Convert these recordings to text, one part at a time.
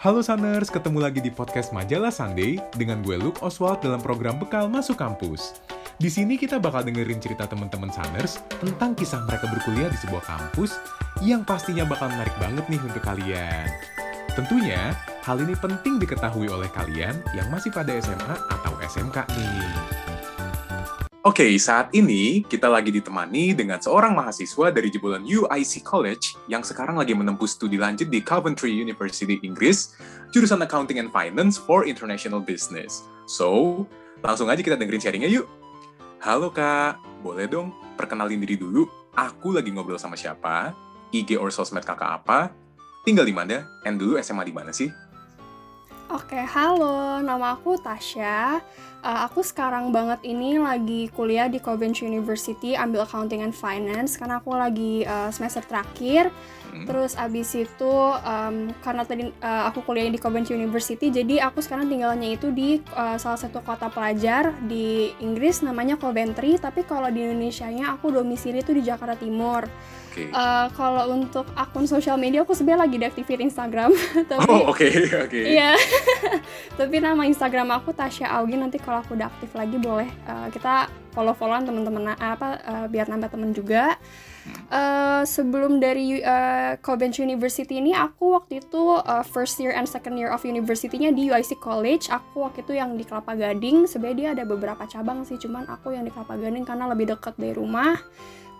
Halo Sunners, ketemu lagi di podcast Majalah Sunday dengan gue Luke Oswald dalam program Bekal Masuk Kampus. Di sini kita bakal dengerin cerita teman-teman Sunners tentang kisah mereka berkuliah di sebuah kampus yang pastinya bakal menarik banget nih untuk kalian. Tentunya, hal ini penting diketahui oleh kalian yang masih pada SMA atau SMK nih. Oke, saat ini kita lagi ditemani dengan seorang mahasiswa dari jebolan UIC College yang sekarang lagi menempuh studi lanjut di Coventry University Inggris, jurusan Accounting and Finance for International Business. So, langsung aja kita dengerin sharingnya yuk. Halo kak, boleh dong perkenalin diri dulu. Aku lagi ngobrol sama siapa, IG or sosmed kakak apa, tinggal di mana, and dulu SMA di mana sih? Oke, halo. Nama aku Tasya. Uh, aku sekarang banget ini lagi kuliah di Coventry University ambil Accounting and Finance karena aku lagi uh, semester terakhir. Hmm. Terus abis itu um, karena tadi uh, aku kuliah di Coventry University, jadi aku sekarang tinggalnya itu di uh, salah satu kota pelajar di Inggris namanya Coventry. Tapi kalau di Indonesia-nya aku domisili itu di Jakarta Timur. Okay. Uh, kalau untuk akun sosial media aku sebenarnya lagi deaktifin Instagram. tapi, oh oke okay, oke. Okay. Iya. tapi nama Instagram aku Tasya Augi nanti kalau aku udah aktif lagi boleh uh, kita follow-followan teman-teman apa uh, biar nambah temen juga. Uh, sebelum dari uh, Coventry University ini aku waktu itu uh, first year and second year of university-nya di UIC College. Aku waktu itu yang di Kelapa Gading. Sebenarnya dia ada beberapa cabang sih, cuman aku yang di Kelapa Gading karena lebih dekat dari rumah.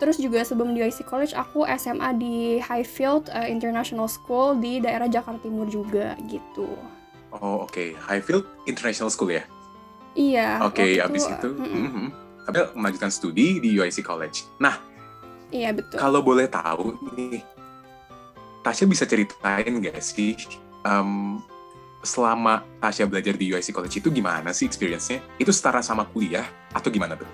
Terus juga sebelum di UIC College aku SMA di Highfield uh, International School di daerah Jakarta Timur juga gitu. Oh oke, okay. Highfield International School ya? Iya. Oke, okay, abis itu, mm -mm. Mm -hmm. tapi melanjutkan studi di UIC College. Nah, iya betul. Kalau boleh tahu nih, Tasya bisa ceritain gak sih um, selama Tasya belajar di UIC College itu gimana sih experience-nya? Itu setara sama kuliah atau gimana tuh?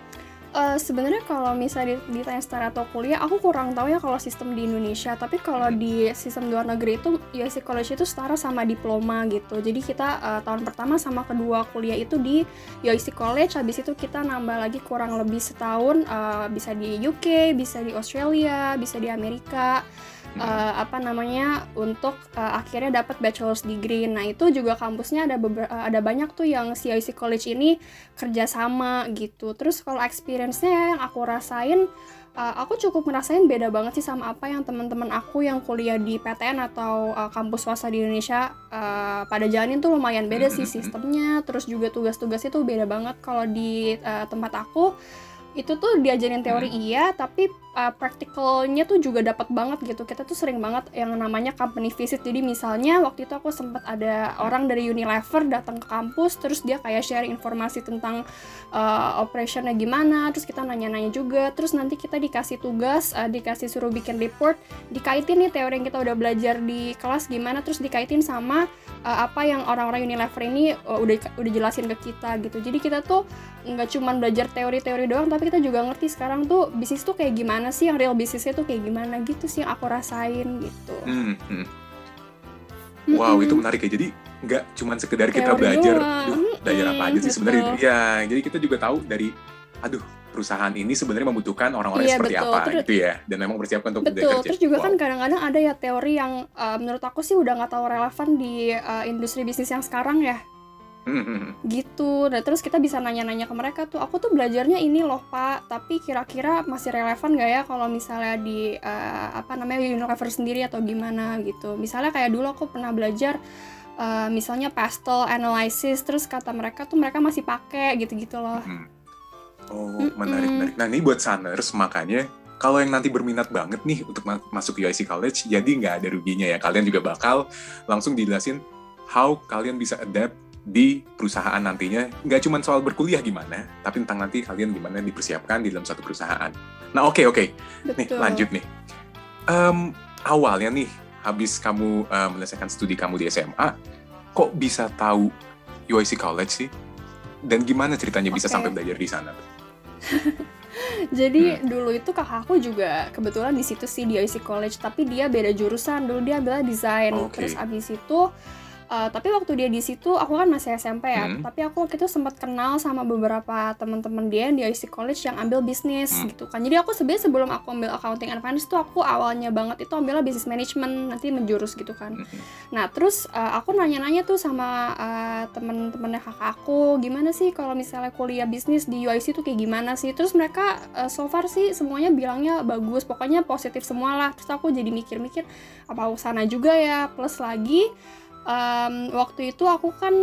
Uh, sebenarnya kalau misalnya ditanya setara atau kuliah, aku kurang tahu ya kalau sistem di Indonesia. Tapi kalau di sistem luar negeri itu, USC College itu setara sama diploma gitu. Jadi kita uh, tahun pertama sama kedua kuliah itu di USC College. Habis itu kita nambah lagi kurang lebih setahun, uh, bisa di UK, bisa di Australia, bisa di Amerika uh, apa namanya untuk uh, akhirnya dapat bachelor's degree. Nah itu juga kampusnya ada beber- uh, ada banyak tuh yang CIC College ini kerjasama gitu. Terus kalau experience-nya yang aku rasain, uh, aku cukup ngerasain beda banget sih sama apa yang teman-teman aku yang kuliah di PTN atau uh, kampus swasta di Indonesia uh, pada jalanin tuh lumayan beda sih sistemnya. Terus juga tugas-tugas itu beda banget kalau di uh, tempat aku itu tuh diajarin teori hmm. iya tapi uh, practicalnya tuh juga dapat banget gitu. Kita tuh sering banget yang namanya company visit. Jadi misalnya waktu itu aku sempat ada orang dari Unilever datang ke kampus terus dia kayak share informasi tentang uh, operationnya gimana terus kita nanya-nanya juga. Terus nanti kita dikasih tugas uh, dikasih suruh bikin report dikaitin nih teori yang kita udah belajar di kelas gimana terus dikaitin sama uh, apa yang orang-orang Unilever ini uh, udah udah jelasin ke kita gitu. Jadi kita tuh nggak cuma belajar teori-teori doang tapi kita juga ngerti sekarang tuh bisnis tuh kayak gimana sih yang real bisnisnya tuh kayak gimana gitu sih yang aku rasain gitu hmm, hmm. wow mm -hmm. itu menarik ya jadi nggak cuma sekedar kita teori belajar duh, belajar apa aja sih sebenarnya ya jadi kita juga tahu dari aduh perusahaan ini sebenarnya membutuhkan orang-orang iya, seperti betul. apa terus, gitu ya dan memang persiapkan untuk betul kerja. terus juga wow. kan kadang-kadang ada ya teori yang uh, menurut aku sih udah nggak tahu relevan di uh, industri bisnis yang sekarang ya gitu. Nah terus kita bisa nanya-nanya ke mereka tuh aku tuh belajarnya ini loh pak. Tapi kira-kira masih relevan gak ya kalau misalnya di uh, apa namanya Unilever sendiri atau gimana? Gitu. Misalnya kayak dulu aku pernah belajar uh, misalnya pastel analysis terus kata mereka tuh mereka masih pakai gitu-gitu loh. Oh menarik menarik. Nah ini buat Sunners makanya kalau yang nanti berminat banget nih untuk masuk UIC College, jadi nggak ada ruginya ya. Kalian juga bakal langsung dijelasin how kalian bisa adapt di perusahaan nantinya nggak cuma soal berkuliah gimana, tapi tentang nanti kalian gimana dipersiapkan di dalam satu perusahaan. Nah oke okay, oke, okay. nih lanjut nih. Um, awalnya nih habis kamu uh, menyelesaikan studi kamu di SMA, kok bisa tahu UIC College sih? Dan gimana ceritanya okay. bisa sampai belajar di sana? Jadi hmm. dulu itu kakakku juga kebetulan di situ sih di UIC College, tapi dia beda jurusan. Dulu dia adalah desain. Okay. Terus abis itu Uh, tapi waktu dia di situ aku kan masih SMP ya Hmm. tapi aku waktu itu sempat kenal sama beberapa teman-teman dia di IC College yang ambil bisnis Hmm. gitu kan jadi aku sebenarnya sebelum aku ambil accounting and finance tuh aku awalnya banget itu ambilnya business management nanti menjurus gitu kan Mhm. Nah terus uh, aku nanya-nanya tuh sama uh, temen-temennya kakak aku gimana sih kalau misalnya kuliah bisnis di UIC tuh kayak gimana sih? Terus mereka uh, so far sih semuanya bilangnya bagus, pokoknya positif semua lah. Terus aku jadi mikir-mikir apa aku sana juga ya. Plus lagi um, waktu itu aku kan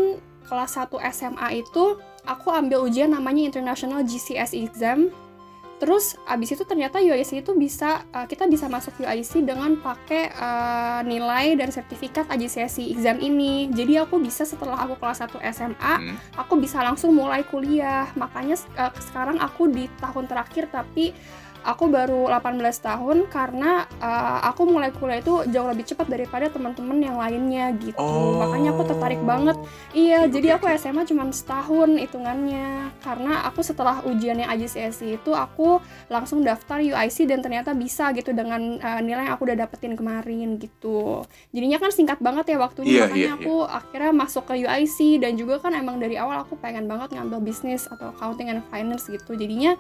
kelas 1 SMA itu aku ambil ujian namanya International GCS Exam Terus abis itu ternyata UIC itu bisa uh, kita bisa masuk UIC dengan pakai uh, nilai dan sertifikat AJCSI exam ini. Jadi aku bisa setelah aku kelas 1 SMA, Hmm. aku bisa langsung mulai kuliah. Makanya uh, sekarang aku di tahun terakhir tapi aku baru 18 tahun karena uh, aku mulai kuliah itu jauh lebih cepat daripada teman-teman yang lainnya gitu. Oh. Makanya aku tertarik banget Iya, Oke, jadi oke, aku. SMA cuma setahun hitungannya. Karena aku setelah ujian yang AJCSI itu aku langsung daftar UIC dan ternyata bisa gitu dengan uh, nilai yang aku udah dapetin kemarin gitu. Jadinya kan singkat banget ya Iya, waktunya makanya iya, aku akhirnya masuk ke UIC dan juga kan emang dari awal aku pengen banget ngambil bisnis atau accounting and finance gitu. Jadinya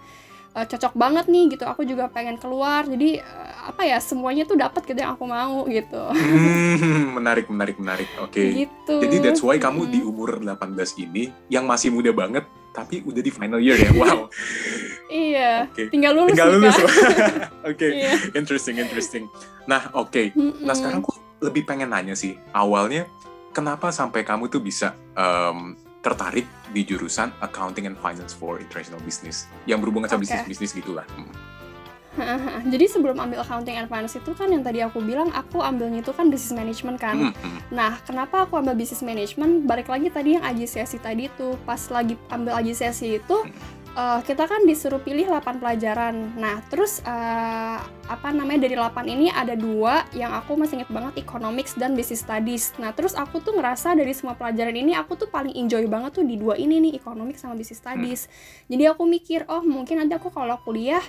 uh, cocok banget nih gitu. Aku juga pengen keluar. Jadi uh, apa ya semuanya tuh dapat gitu yang aku mau gitu. Hmm, menarik, menarik, menarik. Oke. Gitu. Jadi that's why kamu Mm-mm. di umur 18 ini yang masih muda banget tapi udah di final year ya. Wow. Iya, Oke. tinggal lulus Tinggal lulus. Oke. Iya. Interesting, interesting. Nah, oke. Mm-mm. Nah, sekarang aku lebih pengen nanya sih, awalnya kenapa sampai kamu tuh bisa em, tertarik di jurusan Accounting and Finance for International Business yang berhubungan sama Oke. bisnis-bisnis gitulah. Hmm. Jadi sebelum ambil accounting and finance itu kan yang tadi aku bilang aku ambilnya itu kan business management kan. Hmm, hmm. Nah, kenapa aku ambil business management? Balik lagi tadi yang AJCSI tadi tuh pas lagi ambil AJCSI itu eh, kita kan disuruh pilih 8 pelajaran. Nah, terus eh, apa namanya dari 8 ini ada dua yang aku masih inget banget economics dan business studies. Nah, terus aku tuh ngerasa dari semua pelajaran ini aku tuh paling enjoy banget tuh di dua ini nih economics sama business studies. Jadi aku mikir, oh mungkin nanti aku kalau kuliah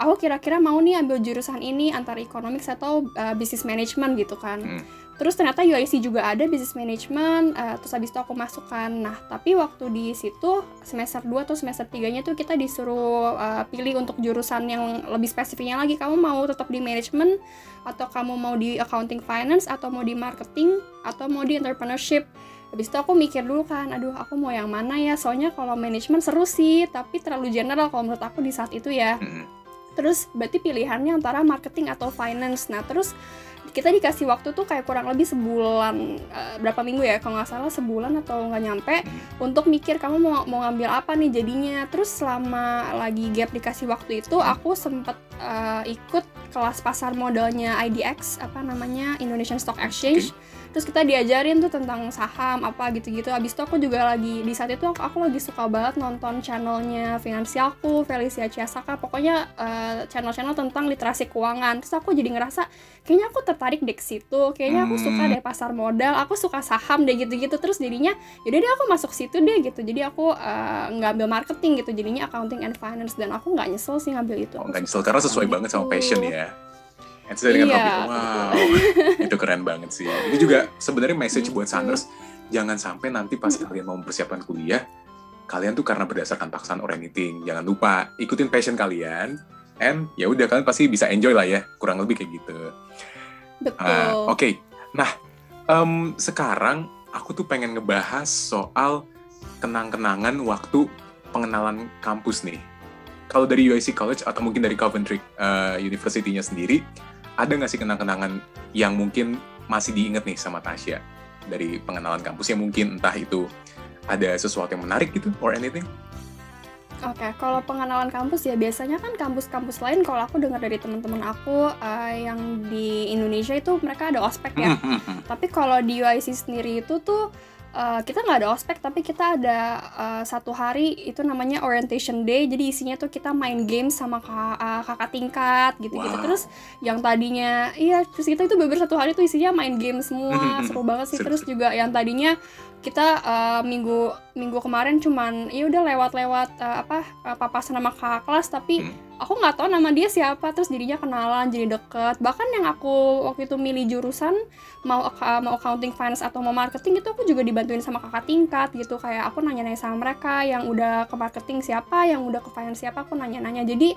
aku kira-kira mau nih ambil jurusan ini antara economics atau uh, business management gitu kan. Hmm. Terus ternyata UIC juga ada business management, uh, terus habis itu aku masukkan. Nah, tapi waktu di situ semester 2 atau semester 3-nya tuh kita disuruh uh, pilih untuk jurusan yang lebih spesifiknya lagi. Kamu mau tetap di management atau kamu mau di accounting finance atau mau di marketing atau mau di entrepreneurship. Habis itu aku mikir dulu kan, aduh aku mau yang mana ya? Soalnya kalau manajemen seru sih, tapi terlalu general kalau menurut aku di saat itu ya terus berarti pilihannya antara marketing atau finance nah terus kita dikasih waktu tuh kayak kurang lebih sebulan eh, berapa minggu ya kalau nggak salah sebulan atau nggak nyampe untuk mikir kamu mau mau ngambil apa nih jadinya. Terus selama lagi gap dikasih waktu itu aku sempet eh, ikut kelas pasar modalnya IDX apa namanya Indonesian Stock Exchange terus kita diajarin tuh tentang saham apa gitu-gitu. Abis itu aku juga lagi di saat itu aku, aku lagi suka banget nonton channelnya finansialku Felicia Ciasaka. Pokoknya eh, channel-channel tentang literasi keuangan. Terus aku jadi ngerasa kayaknya aku tertarik deh ke situ. Kayaknya aku suka Hmm. deh pasar modal. Aku suka saham deh gitu-gitu. Terus jadinya yaudah deh aku masuk situ deh gitu. Jadi aku nggak ambil marketing gitu. Jadinya accounting and finance. Dan aku nggak nyesel sih ngambil itu. Oh, nggak nyesel. Karena sesuai gitu. banget sama passion ya. And sesuai dengan Iya, hobi. Wow, itu keren banget sih. Ini juga sebenarnya message buat. Sanders, jangan sampai nanti pas Hmm. kalian mau mempersiapkan kuliah, kalian tuh karena berdasarkan paksaan or anything. Jangan lupa ikutin passion kalian, and ya udah kalian pasti bisa enjoy lah ya, kurang lebih kayak gitu. betul Ah, Oke, nah em, sekarang aku tuh pengen ngebahas soal kenang-kenangan waktu pengenalan kampus nih. Kalau dari UIC College atau mungkin dari Coventry eh, University-nya sendiri, ada nggak sih kenang-kenangan yang mungkin masih diinget nih sama Tasya dari pengenalan kampus yang mungkin entah itu ada sesuatu yang menarik gitu or anything? Oke, kalau pengenalan kampus ya biasanya kan kampus-kampus lain kalau aku dengar dari teman-teman aku eh, yang di Indonesia itu mereka ada ospek ya. Hmm, hmm, hmm. Tapi kalau di UIC sendiri itu tuh eh, kita nggak ada ospek tapi kita ada eh, satu hari itu namanya orientation day. Jadi isinya tuh kita main game sama ka- eh, kakak tingkat gitu-gitu. Wow. Terus yang tadinya iya terus kita itu beber satu hari tuh isinya main game semua. Mhm, Seru banget sih. Terus juga yang tadinya kita eh, minggu minggu kemarin cuman ya udah lewat-lewat eh, apa eh, papasan sama kakak kelas tapi Hmm. Aku nggak tahu nama dia siapa terus jadinya kenalan jadi deket. Bahkan yang aku waktu itu milih jurusan mau mau accounting finance atau mau marketing itu aku juga dibantuin sama kakak tingkat gitu. Kayak aku nanya-nanya sama mereka yang udah ke marketing siapa yang udah ke finance siapa aku nanya-nanya. Jadi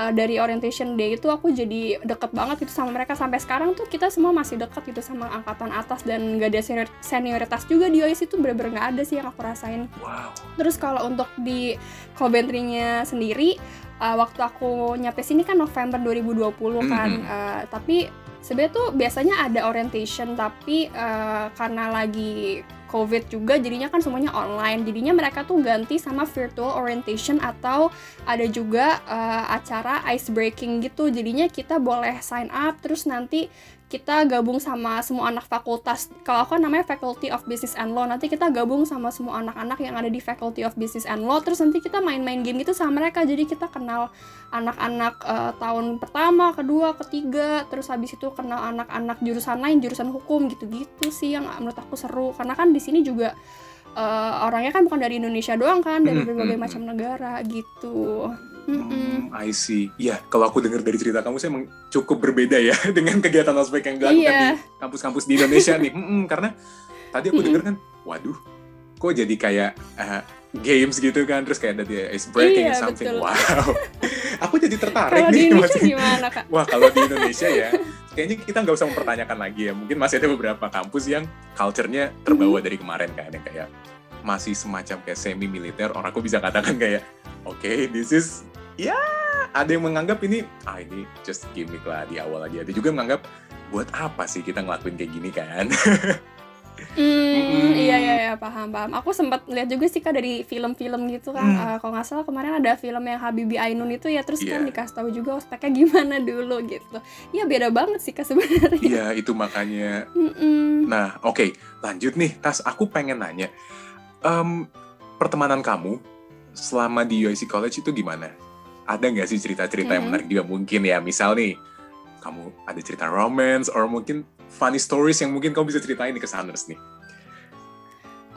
uh, dari orientation day itu aku jadi deket banget gitu sama mereka. Sampai sekarang tuh kita semua masih deket gitu sama angkatan atas dan gak ada senior senioritas juga di OIS itu bener-bener gak ada sih yang aku rasain. Wow. terus kalau untuk di Coventry-nya sendiri uh, waktu aku nyampe sini kan November 2020 kan mm -hmm. uh, tapi sebenarnya tuh biasanya ada orientation tapi uh, karena lagi covid juga jadinya kan semuanya online jadinya mereka tuh ganti sama virtual orientation atau ada juga uh, acara ice breaking gitu jadinya kita boleh sign up terus nanti kita gabung sama semua anak fakultas. Kalau aku namanya Faculty of Business and Law. Nanti kita gabung sama semua anak-anak yang ada di Faculty of Business and Law. Terus nanti kita main-main game gitu sama mereka. Jadi kita kenal anak-anak uh, tahun pertama kedua ketiga. Terus habis itu kenal anak-anak jurusan lain jurusan hukum gitu-gitu sih yang menurut aku seru. Karena kan di sini juga uh, orangnya kan bukan dari Indonesia doang kan dari berbagai macam negara gitu Hmm, I see. Iya, kalau aku dengar dari cerita kamu, saya emang cukup berbeda ya dengan kegiatan ospek yang dilakukan yeah. di kampus-kampus di Indonesia nih. Hmm, karena tadi aku dengar kan, waduh, kok jadi kayak uh, games gitu kan, terus kayak ada ice breaking yeah, something. Betul. Wow, aku jadi tertarik kalo nih. Di Indonesia gimana kak? Wah, kalau di Indonesia ya, kayaknya kita nggak usah mempertanyakan lagi ya. Mungkin masih ada beberapa kampus yang culture-nya terbawa mm -hmm. dari kemarin kan, yang kayak masih semacam kayak semi militer. Orang aku bisa katakan kayak oke, okay, this is ya ada yang menganggap ini ah ini just gimmick lah di awal aja. Ada juga yang menganggap buat apa sih kita ngelakuin kayak gini kan? Hmm, iya iya iya paham paham. Aku sempat lihat juga sih kak dari film-film gitu kan. Hmm. Uh, kalau nggak salah kemarin ada film yang Habibi Ainun itu ya terus yeah. kan iya. dikasih tahu juga ospeknya gimana dulu gitu. Iya beda banget sih kak sebenarnya. Iya itu makanya. Mm -mm. Nah oke okay, lanjut nih Tas aku pengen nanya um, pertemanan kamu selama di UIC College itu gimana? ada nggak sih cerita-cerita hmm. yang menarik juga mungkin ya misal nih kamu ada cerita romance or mungkin funny stories yang mungkin kamu bisa ceritain di kesaners nih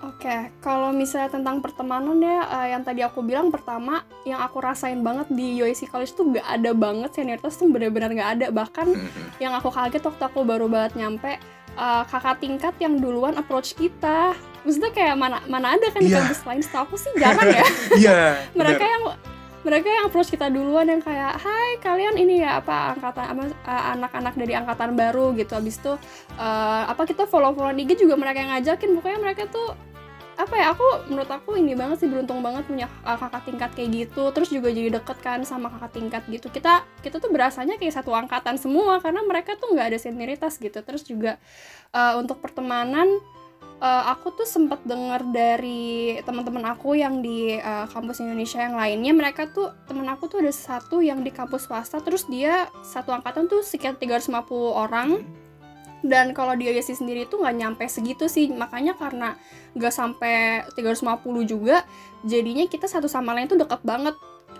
Oke, okay. kalau misalnya tentang pertemanan ya, uh, yang tadi aku bilang pertama, yang aku rasain banget di UIC College tuh gak ada banget senioritas tuh benar-benar gak ada. Bahkan mm -hmm. yang aku kaget waktu aku baru banget nyampe, uh, kakak tingkat yang duluan approach kita. Maksudnya kayak mana mana ada kan yeah. di kampus lain, setahu aku sih jarang ya. Iya. yeah, Mereka yang mereka yang approach kita duluan yang kayak hai kalian ini ya apa angkatan apa uh, anak-anak dari angkatan baru gitu habis itu uh, apa kita follow follow IG juga mereka yang ngajakin pokoknya mereka tuh apa ya aku menurut aku ini banget sih beruntung banget punya uh, kakak tingkat kayak gitu terus juga jadi deket kan sama kakak tingkat gitu kita kita tuh berasanya kayak satu angkatan semua karena mereka tuh nggak ada senioritas gitu terus juga uh, untuk pertemanan uh, aku tuh sempat dengar dari teman-teman aku yang di uh, kampus Indonesia yang lainnya mereka tuh teman aku tuh ada satu yang di kampus swasta terus dia satu angkatan tuh sekitar 350 orang. Dan kalau dia sih sendiri tuh nggak nyampe segitu sih makanya karena nggak sampai 350 juga jadinya kita satu sama lain tuh deket banget.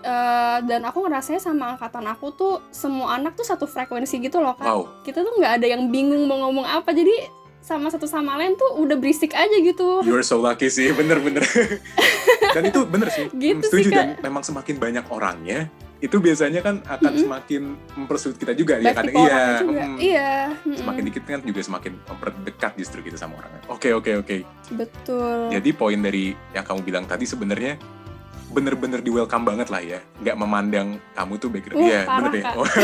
Uh, dan aku ngerasanya sama angkatan aku tuh semua anak tuh satu frekuensi gitu loh kan wow. kita tuh nggak ada yang bingung mau ngomong apa jadi sama satu sama lain tuh udah berisik aja gitu. You're so lucky sih, bener-bener. dan itu bener sih, gitu setuju sih, dan memang semakin banyak orangnya, itu biasanya kan akan mm -hmm. semakin mempersulit kita juga ya kan iya juga. Mm, iya semakin dikit kan juga semakin memperdekat justru kita sama orangnya oke okay, oke okay, oke okay. betul jadi poin dari yang kamu bilang tadi sebenarnya bener-bener di welcome banget lah ya nggak memandang kamu tuh background uh, iya bener deh oh.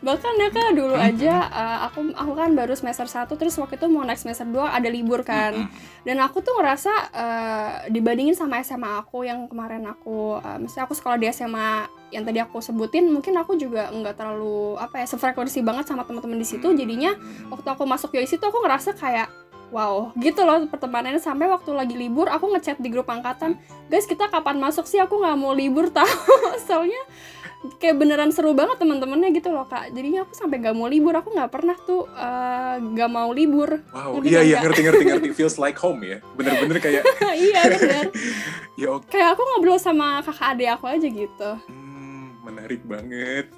bahkan ya kak dulu aja uh, aku aku kan baru semester 1 terus waktu itu mau naik semester 2 ada libur kan. Dan aku tuh ngerasa uh, dibandingin sama SMA aku yang kemarin aku uh, misalnya aku sekolah di SMA yang tadi aku sebutin mungkin aku juga nggak terlalu apa ya sefrekuensi banget sama teman-teman di situ. Jadinya waktu aku masuk di situ aku ngerasa kayak wow gitu loh pertemanannya. Sampai waktu lagi libur aku ngechat di grup angkatan guys kita kapan masuk sih? Aku nggak mau libur tahu soalnya kayak beneran seru banget teman-temannya gitu loh kak. Jadinya aku sampai gak mau libur. Aku nggak pernah tuh uh, eh, gak mau libur. Wow iya iya ngerti ngerti ngerti. Feels like home ya. Bener-bener kayak iya bener. Ya, okay. kayak aku ngobrol sama kakak adik aku aja gitu. Hmm, menarik banget.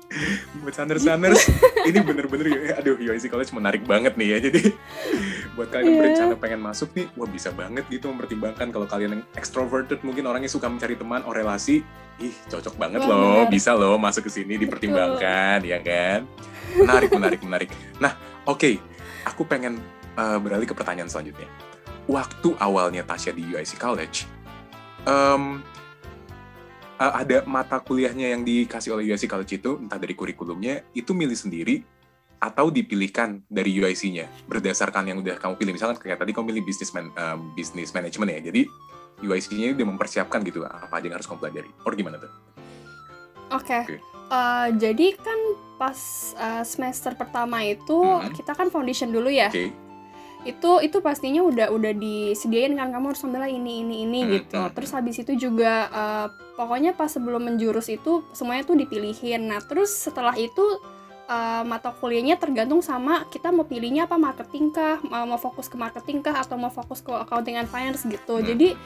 Buat sanders sanders ini bener-bener ya aduh UIC College menarik banget nih ya jadi buat kalian yang Iya. berencana pengen masuk nih, wah bisa banget gitu mempertimbangkan kalau kalian yang extroverted mungkin orangnya suka mencari teman, oh relasi, ih cocok banget Wah, loh, bisa loh masuk ke sini dipertimbangkan, ya kan? Menarik, menarik, menarik. Nah, oke, aku pengen eh, beralih ke pertanyaan selanjutnya. Waktu awalnya Tasya di UIC College, em, eh, ada mata kuliahnya yang dikasih oleh UIC College itu, entah dari kurikulumnya, itu milih sendiri atau dipilihkan dari UIC-nya berdasarkan yang udah kamu pilih. Misalkan kayak tadi kamu pilih business man, em, business management ya, jadi UIC-nya udah mempersiapkan gitu apa aja yang harus kamu pelajari. Or gimana tuh? Oke. Oke. Eh, jadi kan pas eh, semester pertama itu Mhm. kita kan foundation dulu ya. Oke. Itu itu pastinya udah udah disediain kan kamu harus ambil ini ini ini Mhm, gitu. mhm. Terus habis itu juga eh, pokoknya pas sebelum menjurus itu semuanya tuh dipilihin. Nah, terus setelah itu eh, mata kuliahnya tergantung sama kita mau pilihnya apa marketing kah, mau mau fokus ke marketing kah atau mau fokus ke accounting and finance gitu. Hmm. Jadi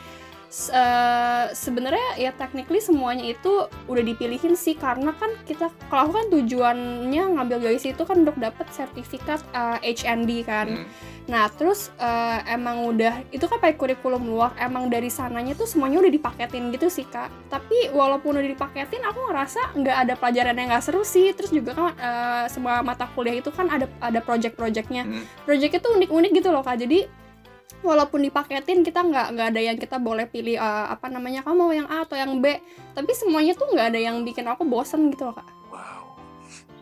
s- eh, sebenarnya ya technically semuanya itu udah dipilihin sih karena kan kita kalau kan tujuannya ngambil UIC itu kan untuk dapat sertifikat eh, HND kan. Hmm. Nah, terus eh, emang udah itu kan pakai kurikulum luar, emang dari sananya tuh semuanya udah dipaketin gitu sih, Kak. Tapi walaupun udah dipaketin, aku ngerasa nggak ada pelajaran yang nggak seru sih. Terus juga kan eh, semua mata kuliah itu kan ada ada project-projectnya. Hmm. Projectnya tuh unik-unik gitu loh, Kak. Jadi walaupun dipaketin kita nggak nggak ada yang kita boleh pilih eh, apa namanya kamu mau yang A atau yang B tapi semuanya tuh nggak ada yang bikin aku bosen gitu loh kak Wow.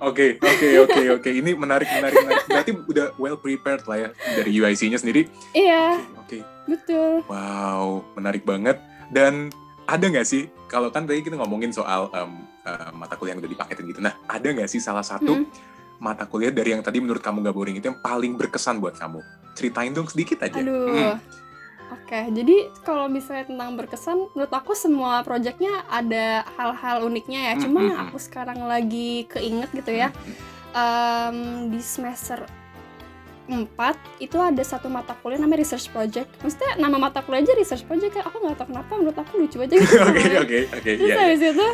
Oke, oke, oke, oke. Ini menarik, menarik, menarik. Berarti udah well prepared lah ya dari UIC-nya sendiri. iya Oke, oke. betul Wow, menarik banget. Dan ada nggak sih, kalau kan tadi kita ngomongin soal em, eh, mata kuliah yang udah dipaketin gitu. Nah, ada nggak sih salah satu Hmm. Mata kuliah dari yang tadi menurut kamu gak boring itu yang paling berkesan buat kamu? Ceritain dong sedikit aja. Aduh. Hmm. Oke, jadi kalau misalnya tentang berkesan, menurut aku semua projectnya ada hal-hal uniknya ya. Hmm, Cuman hmm, yang aku sekarang lagi keinget gitu ya, em, di semester 4 itu ada satu mata kuliah namanya research project. Maksudnya nama mata kuliah aja research project ya. Aku nggak tahu kenapa menurut aku lucu aja gitu. Oke, oke, oke. Terus Iya. habis itu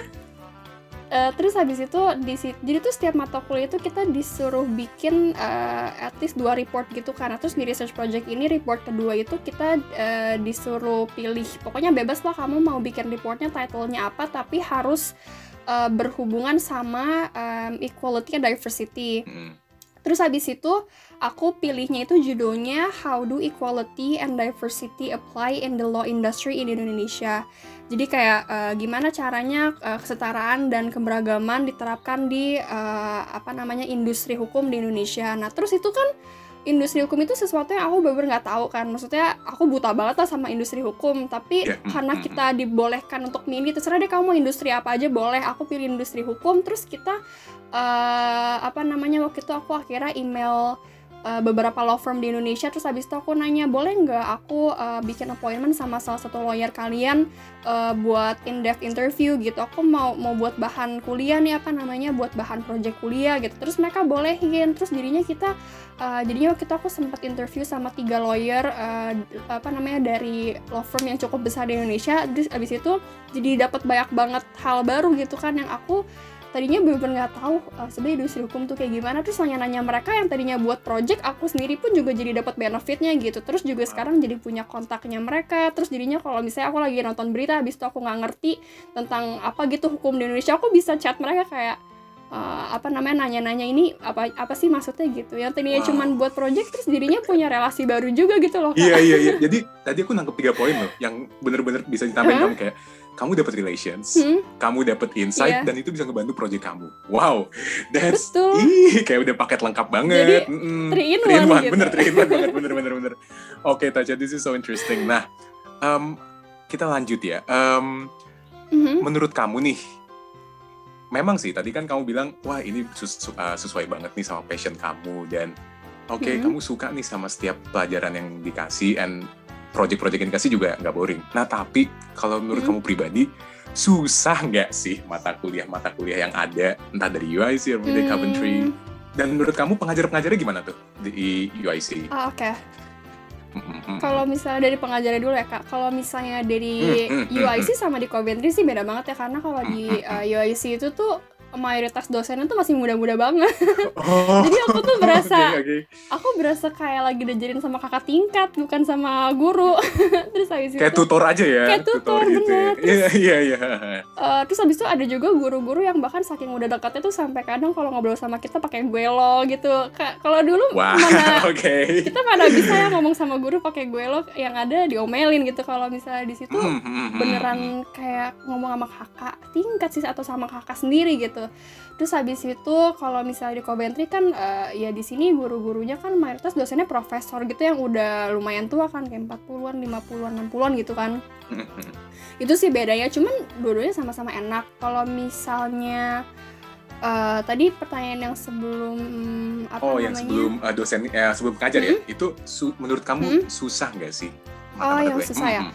eh, terus habis itu di jadi tuh setiap mata kuliah itu kita disuruh bikin eh, at least dua report gitu. Nah, Terus di research project ini report kedua itu kita eh, disuruh pilih. Pokoknya bebas lah kamu mau bikin reportnya title-nya apa tapi harus eh, berhubungan sama em, equality and diversity. Hmm. Terus habis itu aku pilihnya itu judulnya How do Equality and Diversity Apply in the Law Industry in Indonesia. Jadi kayak eh, gimana caranya eh, kesetaraan dan keberagaman diterapkan di eh, apa namanya industri hukum di Indonesia. Nah terus itu kan industri hukum itu sesuatu yang aku bener-bener nggak tahu kan. Maksudnya aku buta banget lah sama industri hukum. Tapi Ya, mm, karena mm, kita dibolehkan untuk milih terserah deh kamu mau industri apa aja boleh. Aku pilih industri hukum. Terus kita eh apa namanya waktu itu aku akhirnya email eh, beberapa law firm di Indonesia terus habis itu aku nanya boleh nggak aku eh, bikin appointment sama salah satu lawyer kalian eh, buat in depth interview gitu? Aku mau mau buat bahan kuliah nih apa namanya buat bahan project kuliah gitu. Terus mereka bolehin terus jadinya kita eh, jadinya waktu itu aku sempat interview sama tiga lawyer eh, apa namanya dari law firm yang cukup besar di Indonesia. Terus habis itu jadi dapat banyak banget hal baru gitu kan yang aku tadinya bener-bener nggak tahu uh, sebenarnya industri hukum tuh kayak gimana terus nanya-nanya mereka yang tadinya buat project aku sendiri pun juga jadi dapat benefitnya gitu terus juga sekarang jadi punya kontaknya mereka terus jadinya kalau misalnya aku lagi nonton berita habis itu aku nggak ngerti tentang apa gitu hukum di Indonesia aku bisa chat mereka kayak uh, apa namanya nanya-nanya ini apa apa sih maksudnya gitu yang tadinya Wow. cuman buat project terus jadinya punya relasi baru juga gitu loh Kak. Iya, iya, iya. Jadi tadi aku nangkep tiga poin loh, yang bener-bener bisa ditambahin Hah? kamu kayak, kamu dapat relations, Hmm, kamu dapat insight, Iya. dan itu bisa ngebantu project kamu. Wow, that's, Betul. ih, kayak udah paket lengkap banget. Jadi, Mm-mm. three in Three in one one, gitu. bener, three in one banget, bener, bener, bener. Oke, Tasya, this is so interesting. Nah, em, kita lanjut ya. Em, mhm. menurut kamu nih, memang sih tadi kan kamu bilang, wah ini sus- su- uh, sesuai banget nih sama passion kamu dan oke Mhm. kamu suka nih sama setiap pelajaran yang dikasih and project-project yang dikasih juga nggak boring. Nah tapi kalau menurut Mhm. kamu pribadi susah nggak sih mata kuliah-mata kuliah yang ada entah dari UIC atau dari Hmm. Coventry dan menurut kamu pengajar-pengajarnya gimana tuh di UIC? Ah, oke Mm-mm. Kalau misalnya dari pengajarnya dulu ya kak, kalau misalnya dari Hmm, hmm, hmm, UIC sama di Coventry sih beda banget ya karena kalau di Hmm, hmm, uh, UIC itu tuh mayoritas dosennya tuh masih muda-muda banget. Oh. Jadi aku tuh berasa- Oke, oke. Aku berasa kayak lagi diajarin sama kakak tingkat, bukan sama guru. terus habis Kayak itu tutor aja ya. Kayak tutor, gitu ya. bener. Iya, iya, iya. eh, terus habis itu ada juga guru-guru yang bahkan saking udah dekatnya tuh sampai kadang kalau ngobrol sama kita pakai gue lo gitu. Kalau dulu Wah, mana oke. kita mana bisa ya ngomong sama guru pakai gue lo yang ada diomelin gitu kalau misalnya di situ Hmm, hmm, hmm, beneran kayak ngomong sama kakak tingkat sih atau sama kakak sendiri gitu terus habis itu kalau misalnya di Coventry kan eh, ya di sini guru-gurunya kan mayoritas dosennya profesor gitu yang udah lumayan tua kan kayak 40-an, 50-an, 60-an gitu kan hmm, hmm. itu sih bedanya cuman dua-duanya sama-sama enak kalau misalnya eh, tadi pertanyaan yang sebelum apa Oh, namanya yang sebelum uh, dosen eh, sebelum pengajar ya, itu su- menurut kamu susah nggak sih? Oh, yang gue? susah ya? Hmm,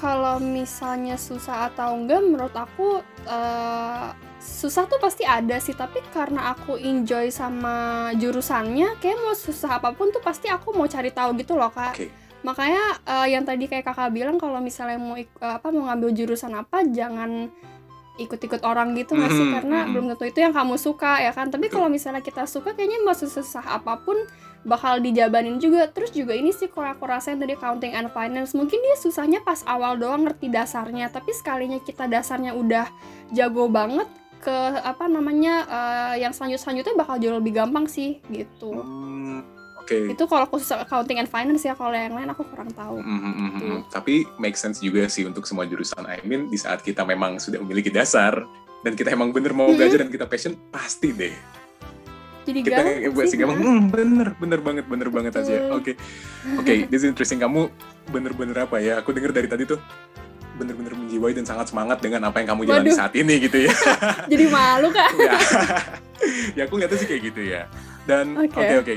kalau misalnya susah atau enggak menurut aku eh, susah tuh pasti ada sih tapi karena aku enjoy sama jurusannya kayak mau susah apa pun tuh pasti aku mau cari tahu gitu loh kak. Oke. makanya eh, yang tadi kayak kakak bilang kalau misalnya mau eh, apa mau ngambil jurusan apa jangan ikut-ikut orang gitu nggak sih? Mhm, karena mhm. belum tentu itu yang kamu suka ya kan? Tapi kalau misalnya kita suka kayaknya mau susah apa pun bakal dijabanin juga. Terus juga ini sih kalau aku rasain tadi accounting and finance mungkin dia susahnya pas awal doang ngerti dasarnya tapi sekalinya kita dasarnya udah jago banget ke apa namanya eh, yang selanjut selanjutnya bakal jauh lebih gampang sih gitu Hmm, Oke. itu kalau khusus accounting and finance ya kalau yang lain aku kurang tahu Hmm, hmm, hmm, Gitu. hmm. Tapi make sense juga sih untuk semua jurusan. I mean di saat kita memang sudah memiliki dasar dan kita emang bener mau Mhm. belajar dan kita passion pasti deh jadi kita buat sih, gampang nah. hmm, bener bener banget bener banget aja oke oke this is interesting kamu bener-bener apa ya aku dengar dari tadi tuh bener-bener menjiwai dan sangat semangat dengan apa yang kamu jalani Waduh. saat ini gitu ya jadi malu kak ya ya aku nggak tahu sih kayak gitu ya dan oke Oke. oke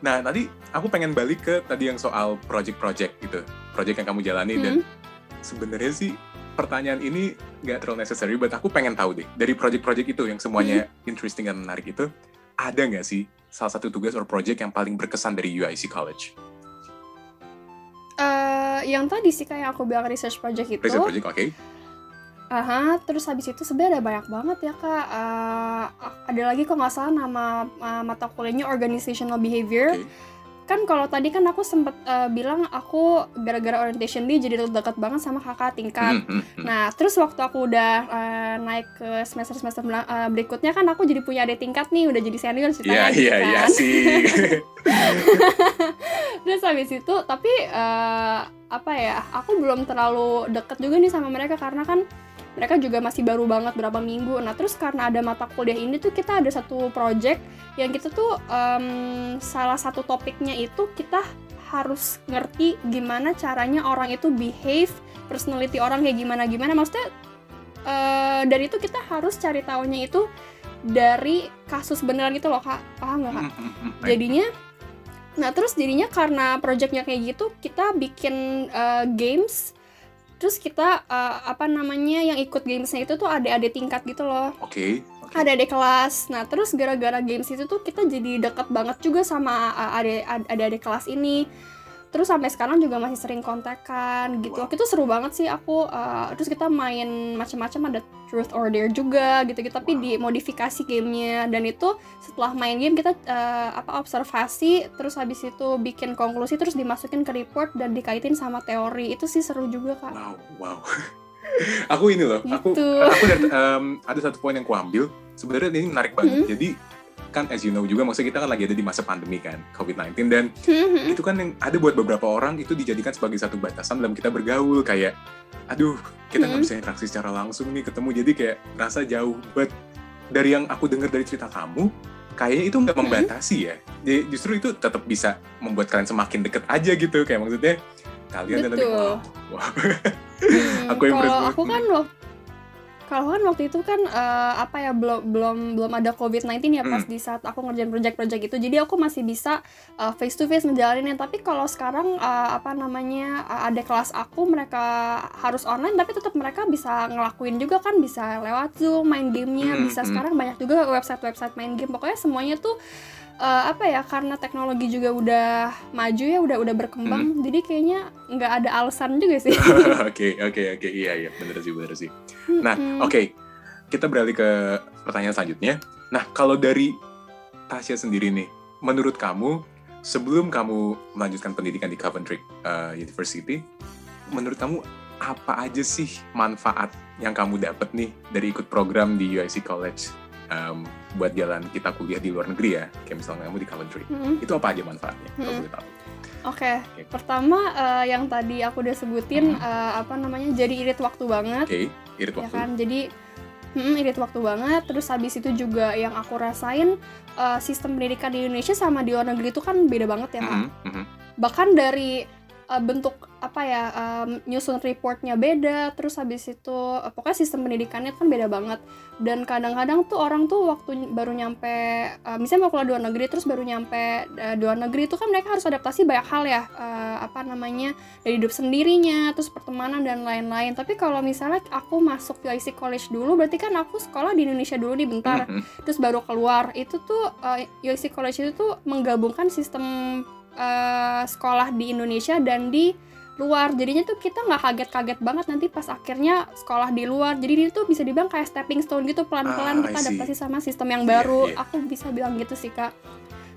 nah tadi aku pengen balik ke tadi yang soal project-project gitu project yang kamu jalani dan Hmm. sebenarnya sih pertanyaan ini nggak terlalu necessary, but aku pengen tahu deh dari project-project itu yang semuanya interesting dan menarik itu ada nggak sih salah satu tugas or project yang paling berkesan dari UIC College? Eh, yang tadi sih kayak aku bilang research project itu Research project, oke? Aha, terus habis itu sebenarnya ada banyak banget ya kak. Eh, ada lagi kok nggak salah nama uh, mata kuliahnya organizational behavior. Oke. Kan kalau tadi kan aku sempet uh, bilang aku gara-gara orientation dia jadi dekat banget sama kakak tingkat. Hmm, hmm, hmm. Nah, terus waktu aku udah uh, naik ke semester-semester uh, berikutnya kan aku jadi punya adik tingkat nih, udah jadi senior Iya ceritanya gitu iya iya kan. sih. Terus habis itu tapi eh, apa ya? Aku belum terlalu deket juga nih sama mereka karena kan mereka juga masih baru banget berapa minggu. Nah terus karena ada mata kuliah ini tuh kita ada satu project yang kita tuh em, salah satu topiknya itu kita harus ngerti gimana caranya orang itu behave, personality orang kayak gimana gimana. Maksudnya eh, dari itu kita harus cari tahunya itu dari kasus beneran gitu loh kak, paham nggak kak? Jadinya nah terus jadinya karena projectnya kayak gitu kita bikin uh, games terus kita uh, apa namanya yang ikut gamesnya itu tuh adik-adik tingkat gitu loh Oke. oke. ada adik kelas nah terus gara-gara games itu tuh kita jadi deket banget juga sama uh, adik adik kelas ini terus sampai sekarang juga masih sering kontekan gitu Wow. waktu itu seru banget sih aku uh, terus kita main macam-macam ada truth or dare juga gitu gitu tapi Wow. dimodifikasi gamenya dan itu setelah main game kita uh, apa observasi terus habis itu bikin konklusi terus dimasukin ke report dan dikaitin sama teori itu sih seru juga kak Wow wow. aku ini loh. Aku Gitu. aku ada, em, ada satu poin yang ku ambil. Sebenarnya ini menarik banget. Hmm. Jadi kan as you know juga maksudnya kita kan lagi ada di masa pandemi kan COVID-19 dan Hmm, itu kan yang ada buat beberapa orang itu dijadikan sebagai satu batasan dalam kita bergaul kayak aduh kita nggak Hmm. bisa interaksi secara langsung nih ketemu jadi kayak rasa jauh but dari yang aku dengar dari cerita kamu kayaknya itu nggak Hmm. membatasi ya jadi justru itu tetap bisa membuat kalian semakin deket aja gitu kayak maksudnya kalian Betul. wow, wow. Hmm, Aku kalau banget aku kan waktu kalau kan waktu itu kan eh, apa ya belum belum belum ada COVID-19 ya pas Hmm. di saat aku ngerjain project-project itu. Jadi aku masih bisa face to face ngejalaninnya. Tapi kalau sekarang eh, apa namanya eh, ada kelas aku mereka harus online tapi tetap mereka bisa ngelakuin juga kan bisa lewat Zoom main gamenya Hmm, bisa hmm. sekarang banyak juga website-website main game. Pokoknya semuanya tuh eh, apa ya karena teknologi juga udah maju ya udah udah berkembang. Jadi kayaknya nggak ada alasan juga sih. Oke, oke, oke. Iya, iya. Bener sih, bener sih. Nah, Mm-mm. oke. kita beralih ke pertanyaan selanjutnya. Nah, kalau dari Tasya sendiri nih, menurut kamu sebelum kamu melanjutkan pendidikan di Coventry uh, University, menurut kamu apa aja sih manfaat yang kamu dapat nih dari ikut program di UIC College um, buat jalan kita kuliah di luar negeri ya, kayak misalnya kamu di Coventry. Mm-hmm. Itu apa aja manfaatnya? Kalau Mm-hmm. boleh tahu. Oke, pertama eh, yang tadi aku udah sebutin Hmm. eh, apa namanya jadi irit waktu banget, Oke, irit ya waktu. kan? Jadi mm, irit waktu banget. Terus habis itu juga yang aku rasain eh, sistem pendidikan di Indonesia sama di luar negeri itu kan beda banget ya kan? Mhm, mhm. Bahkan dari eh, bentuk apa ya em, nyusun reportnya beda. Terus habis itu eh, pokoknya sistem pendidikannya kan beda banget. Dan kadang-kadang tuh orang tuh waktu baru nyampe, eh, misalnya mau keluar luar negeri terus baru nyampe di luar negeri itu kan mereka harus adaptasi banyak hal ya, eh, apa namanya dari hidup sendirinya, terus pertemanan dan lain-lain. Tapi kalau misalnya aku masuk UIC College dulu, berarti kan aku sekolah di Indonesia dulu nih bentar, terus baru keluar. Itu tuh eh, UIC College itu tuh menggabungkan sistem eh, sekolah di Indonesia dan di luar. Jadinya tuh kita nggak kaget-kaget banget nanti pas akhirnya sekolah di luar. Jadi ini tuh bisa dibilang kayak stepping stone gitu pelan-pelan Ah, kita adaptasi sama sistem yang Iya, baru. iya. aku bisa bilang gitu sih kak.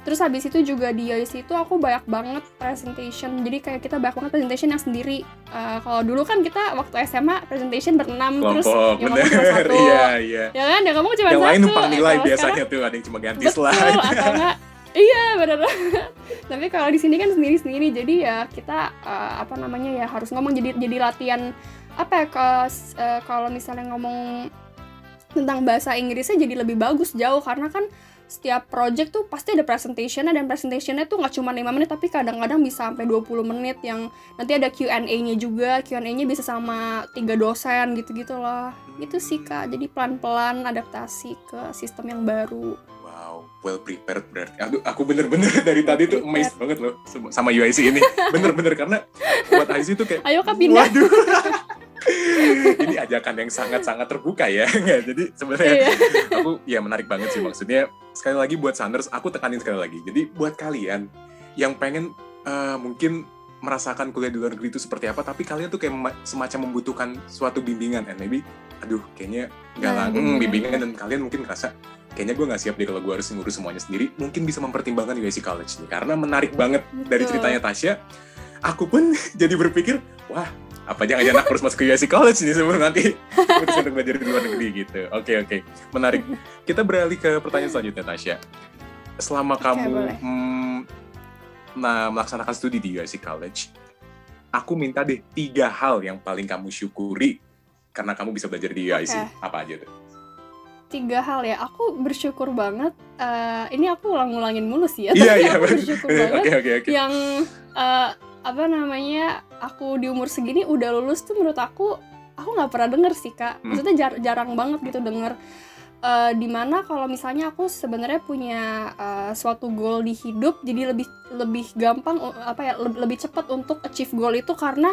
Terus habis itu juga di UIC itu aku banyak banget presentation. Jadi kayak kita banyak banget presentation yang sendiri. Eh, kalau dulu kan kita waktu SMA presentation berenam terus yang ngomong cuma satu. Iya, iya. ya kan? Yang ngomong cuma Yang satu lain numpang Eh, nilai sekarang- biasanya tuh, ada yang cuma ganti betul slide. atau enggak iya benar tapi kalau di sini kan sendiri sendiri jadi ya kita eh, apa namanya ya harus ngomong jadi jadi latihan apa ya ke eh, kalau misalnya ngomong tentang bahasa Inggrisnya jadi lebih bagus jauh karena kan setiap project tuh pasti ada presentationnya dan presentationnya tuh nggak cuma 5 menit tapi kadang-kadang bisa sampai 20 menit yang nanti ada Q&A-nya juga. Q&A-nya bisa sama tiga dosen gitu-gitu loh itu sih kak. Jadi pelan-pelan adaptasi ke sistem yang baru well prepared berarti. Aduh, aku bener-bener dari tadi tuh Prepared. amazed banget loh sama- UIC ini. Bener-bener karena buat IC itu kayak ayo kak pindah Waduh. ini ajakan yang sangat-sangat terbuka ya. Nggak, Jadi sebenarnya Iya. aku ya menarik banget sih maksudnya. Sekali lagi buat Sanders, aku tekanin sekali lagi. Jadi buat kalian yang pengen eh, mungkin merasakan kuliah di luar negeri itu seperti apa, tapi kalian tuh kayak ma- semacam membutuhkan suatu bimbingan, and maybe, aduh, kayaknya nggak Nah, bimbingan dan kalian mungkin ngerasa kayaknya gue nggak siap deh kalau gue harus ngurus semuanya sendiri. Mungkin bisa mempertimbangkan UIC College nih, karena menarik banget dari Betul. ceritanya Tasya. Aku pun jadi berpikir, wah, apa jangan-jangan aku harus masuk ke UIC College nih sebelum nanti untuk belajar di luar negeri gitu. Oke oke, menarik. Kita beralih ke pertanyaan selanjutnya Tasya. Selama Oke, kamu boleh. mm, nah, melaksanakan studi di UIC College, aku minta deh tiga hal yang paling kamu syukuri karena kamu bisa belajar di UIC. Oke. Apa aja tuh? Tiga hal ya aku bersyukur banget eh, ini aku ulang-ulangin mulu sih ya Iya tapi iya. aku bersyukur Oke banget oke oke. yang eh, apa namanya aku di umur segini udah lulus tuh menurut aku aku nggak pernah denger sih kak Hmm. maksudnya jar- jarang banget gitu denger Eh, di mana kalau misalnya aku sebenarnya punya eh, suatu goal di hidup jadi lebih lebih gampang uh, apa ya le- lebih cepat untuk achieve goal itu karena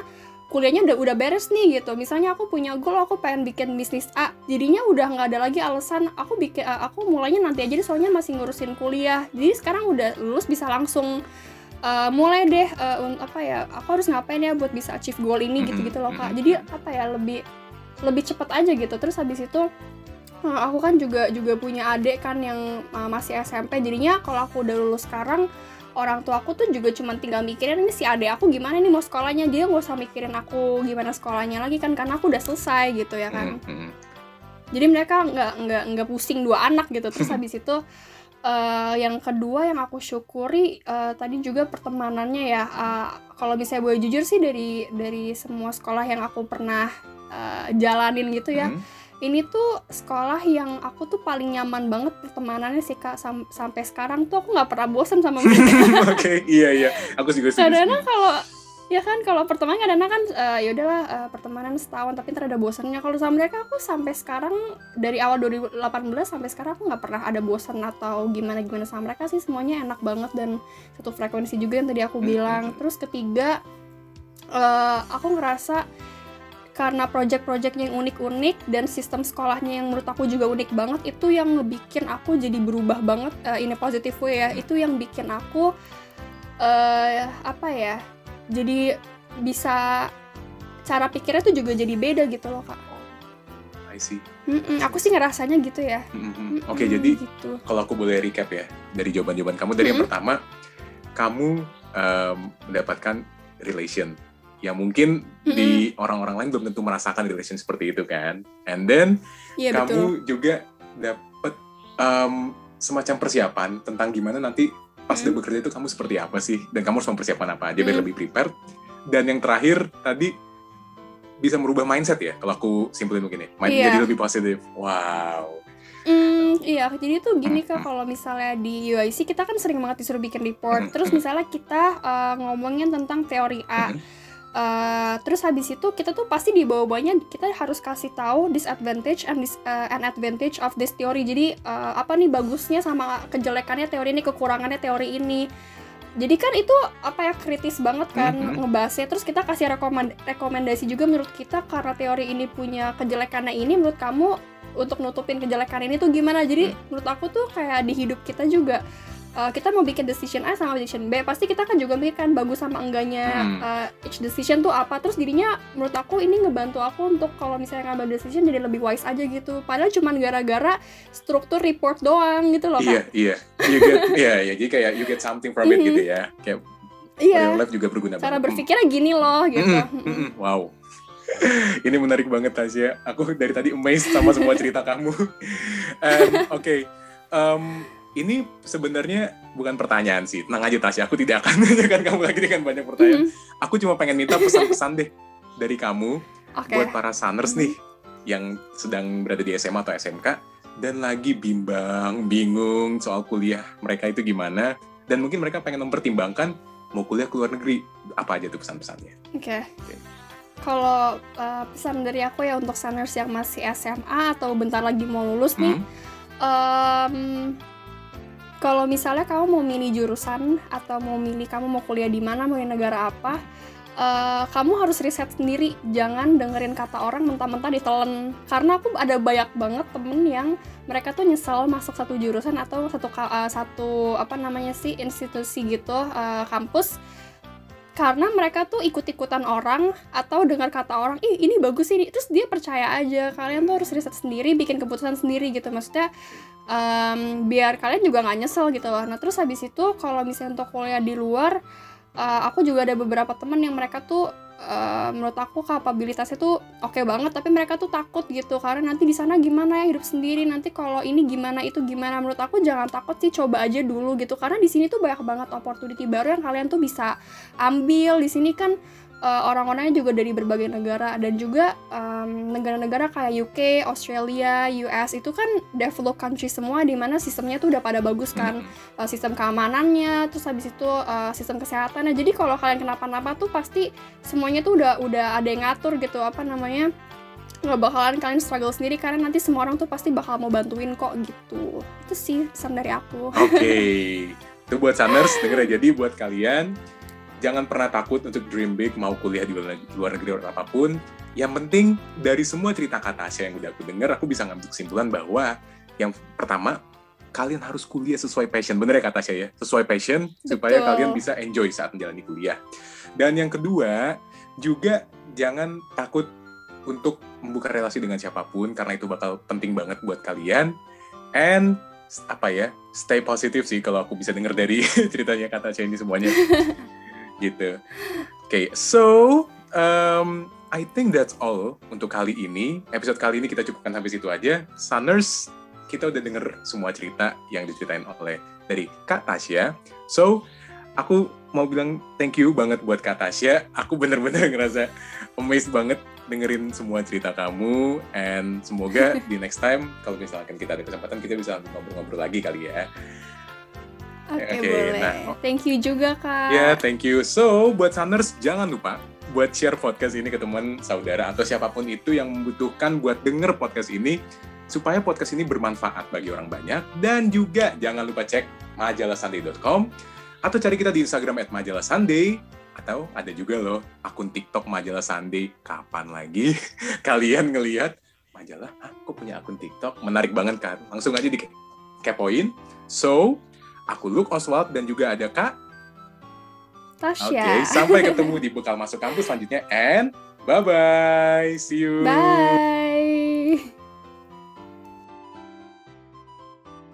kuliahnya udah udah beres nih gitu. Misalnya aku punya goal aku pengen bikin bisnis A. Jadinya udah nggak ada lagi alasan aku bikin eh, aku mulainya nanti aja deh, soalnya masih ngurusin kuliah. Jadi sekarang udah lulus bisa langsung eh, mulai deh eh, un- apa ya aku harus ngapain ya buat bisa achieve goal ini Mhm, gitu gitu loh kak. jadi apa ya lebih lebih cepat aja gitu. Terus habis itu eh, aku kan juga juga punya adik kan yang eh, masih SMP jadinya kalau aku udah lulus sekarang orang tua aku tuh juga cuma tinggal mikirin ini si adik aku gimana nih mau sekolahnya? Dia nggak usah mikirin aku gimana sekolahnya lagi kan karena aku udah selesai gitu ya kan. Jadi mereka nggak nggak nggak pusing dua anak gitu. Terus habis itu eh, yang kedua yang aku syukuri eh, tadi juga pertemanannya ya Eh, kalau misalnya boleh jujur sih dari dari semua sekolah yang aku pernah eh, jalanin gitu ya Hmm. Ini tuh sekolah yang aku tuh paling nyaman banget pertemanannya sih kak Sam- sampai sekarang tuh aku nggak pernah bosan sama mereka Oke, iya iya. Aku juga setuju. kadang kalau ya kan kalau pertemanan kadang kan eh, ya udahlah eh, pertemanan setahun tapi ntar ada bosannya kalau sama mereka aku sampai sekarang dari awal 2018 sampai sekarang aku nggak pernah ada bosan atau gimana gimana sama mereka sih semuanya enak banget dan satu frekuensi juga yang tadi aku Hmm, bilang hmm. terus ketiga eh, aku ngerasa karena project-project yang unik-unik dan sistem sekolahnya yang menurut aku juga unik banget itu yang bikin aku jadi berubah banget eh, in a positive way ya itu yang bikin aku eh apa ya jadi bisa cara pikirnya tuh juga jadi beda gitu loh kak I see. Mm-mm, aku sih ngerasanya gitu ya. Mm-mm. Oke, Mm-mm, jadi gitu. kalau aku boleh recap ya dari jawaban-jawaban kamu dari yang Mm-mm. pertama, kamu em, mendapatkan relation yang mungkin di orang-orang lain belum tentu merasakan relation seperti itu kan. And then Iya kamu betul. juga dapat em, semacam persiapan tentang gimana nanti pas Hmm. udah bekerja itu kamu seperti apa sih dan kamu harus mempersiapkan apa aja biar Hmm. lebih prepared. Dan yang terakhir tadi bisa merubah mindset ya kalau aku simpulin begini, Iya. jadi lebih positif. Wow. Hmm, iya, jadi tuh gini kak, kalau misalnya di UIC kita kan sering banget disuruh bikin report. Terus misalnya kita uh, ngomongin tentang teori A. Uh, terus habis itu kita tuh pasti di bawah-bawahnya kita harus kasih tahu disadvantage and dis, uh, and advantage of this theory. Jadi uh, apa nih bagusnya sama kejelekannya teori ini, kekurangannya teori ini. Jadi kan itu apa ya kritis banget kan Mhm. ngebahasnya. Terus kita kasih rekomend rekomendasi juga menurut kita karena teori ini punya kejelekannya ini menurut kamu untuk nutupin kejelekan ini tuh gimana? Jadi menurut aku tuh kayak di hidup kita juga uh, kita mau bikin decision A sama decision B pasti kita kan juga mikirkan bagus sama enggaknya Hmm. uh, each decision tuh apa terus dirinya menurut aku ini ngebantu aku untuk kalau misalnya ngambil decision jadi lebih wise aja gitu padahal cuman gara-gara struktur report doang gitu loh Iya, iya. You get, iya, iya. Jadi kayak you get something from it Mhm. gitu ya. Kayak iya real life juga berguna cara banget. berpikirnya gini loh Mm, gitu mm, mm, mm. Wow. Ini menarik banget Tasya. Aku dari tadi amazed sama semua cerita kamu. And, Oke, Em, ini sebenarnya bukan pertanyaan sih. Tenang aja Tasya, aku tidak akan menanyakan kamu lagi dengan banyak pertanyaan. Mhm. Aku cuma pengen minta pesan-pesan deh dari kamu oke buat para sunners Mhm. nih yang sedang berada di SMA atau SMK dan lagi bimbang, bingung soal kuliah mereka itu gimana dan mungkin mereka pengen mempertimbangkan mau kuliah ke luar negeri apa aja tuh pesan-pesannya. Oke. Oke. Kalau uh, pesan dari aku ya untuk seniors yang masih SMA atau bentar lagi mau lulus nih, Hmm? Kalau misalnya kamu mau milih jurusan atau mau milih kamu mau kuliah di mana, mau di negara apa, eh, kamu harus riset sendiri. Jangan dengerin kata orang mentah-mentah ditelan. Karena aku ada banyak banget temen yang mereka tuh nyesel masuk satu jurusan atau satu eh, satu apa namanya sih institusi gitu eh, kampus karena mereka tuh ikut-ikutan orang atau dengar kata orang ih ini bagus ini terus dia percaya aja kalian tuh harus riset sendiri bikin keputusan sendiri gitu maksudnya em, biar kalian juga nggak nyesel gitu loh. Nah terus habis itu kalau misalnya untuk kuliah di luar eh, aku juga ada beberapa teman yang mereka tuh eh, menurut aku kapabilitasnya tuh oke banget tapi mereka tuh takut gitu. Karena nanti di sana gimana ya hidup sendiri nanti kalau ini gimana itu gimana. Menurut aku jangan takut sih coba aja dulu gitu. Karena di sini tuh banyak banget opportunity baru yang kalian tuh bisa ambil. Di sini kan eh, orang-orangnya juga dari berbagai negara dan juga em, negara-negara kayak UK, Australia, US itu kan developed country semua di mana sistemnya tuh udah pada bagus kan. Uh, sistem keamanannya terus habis itu uh, sistem kesehatannya. Jadi kalau kalian kenapa-napa tuh pasti semuanya tuh udah udah ada yang ngatur gitu apa namanya nggak bakalan kalian struggle sendiri karena nanti semua orang tuh pasti bakal mau bantuin kok gitu. Itu sih pesan dari aku. Oke, itu buat Sunners denger ya. Jadi buat kalian jangan pernah takut untuk dream big mau kuliah di luar, negeri atau apa pun. Yang penting dari semua cerita kata Tasya yang udah aku denger, aku bisa ngambil kesimpulan bahwa yang pertama kalian harus kuliah sesuai passion. Bener ya kata saya ya, sesuai passion supaya Betul. kalian bisa enjoy saat menjalani kuliah. Dan yang kedua juga jangan takut untuk membuka relasi dengan siapa pun karena itu bakal penting banget buat kalian. And apa ya stay positif sih kalau aku bisa dengar dari ceritanya kata ini semuanya gitu. Oke so um, I think that's all untuk kali ini. Episode kali ini kita cukupkan sampai situ aja. Sunners kita udah denger semua cerita yang diceritain oleh dari Kak Tasya. So aku mau bilang thank you banget buat Kak Tasya. Aku bener-bener ngerasa amazed banget dengerin semua cerita kamu. And semoga di next time kalau misalkan kita ada kesempatan kita bisa ngobrol-ngobrol lagi kali ya. Oke Oke, boleh nah. thank you juga kak Ya, thank you. So, buat Sunners jangan lupa buat share podcast ini ke teman saudara atau siapa pun itu yang membutuhkan buat denger podcast ini supaya podcast ini bermanfaat bagi orang banyak dan juga jangan lupa cek majalahsunday.com atau cari kita di Instagram @majalahsunday atau ada juga loh akun TikTok Majalah Sunday. Kapan lagi kalian ngelihat majalah? Hah, kok punya akun TikTok? Menarik banget kan? Langsung aja dikepoin. So, aku Luke Oswald dan juga ada Kak. Oke, Tasya sampai ketemu di bekal masuk kampus selanjutnya and bye bye. See you. bye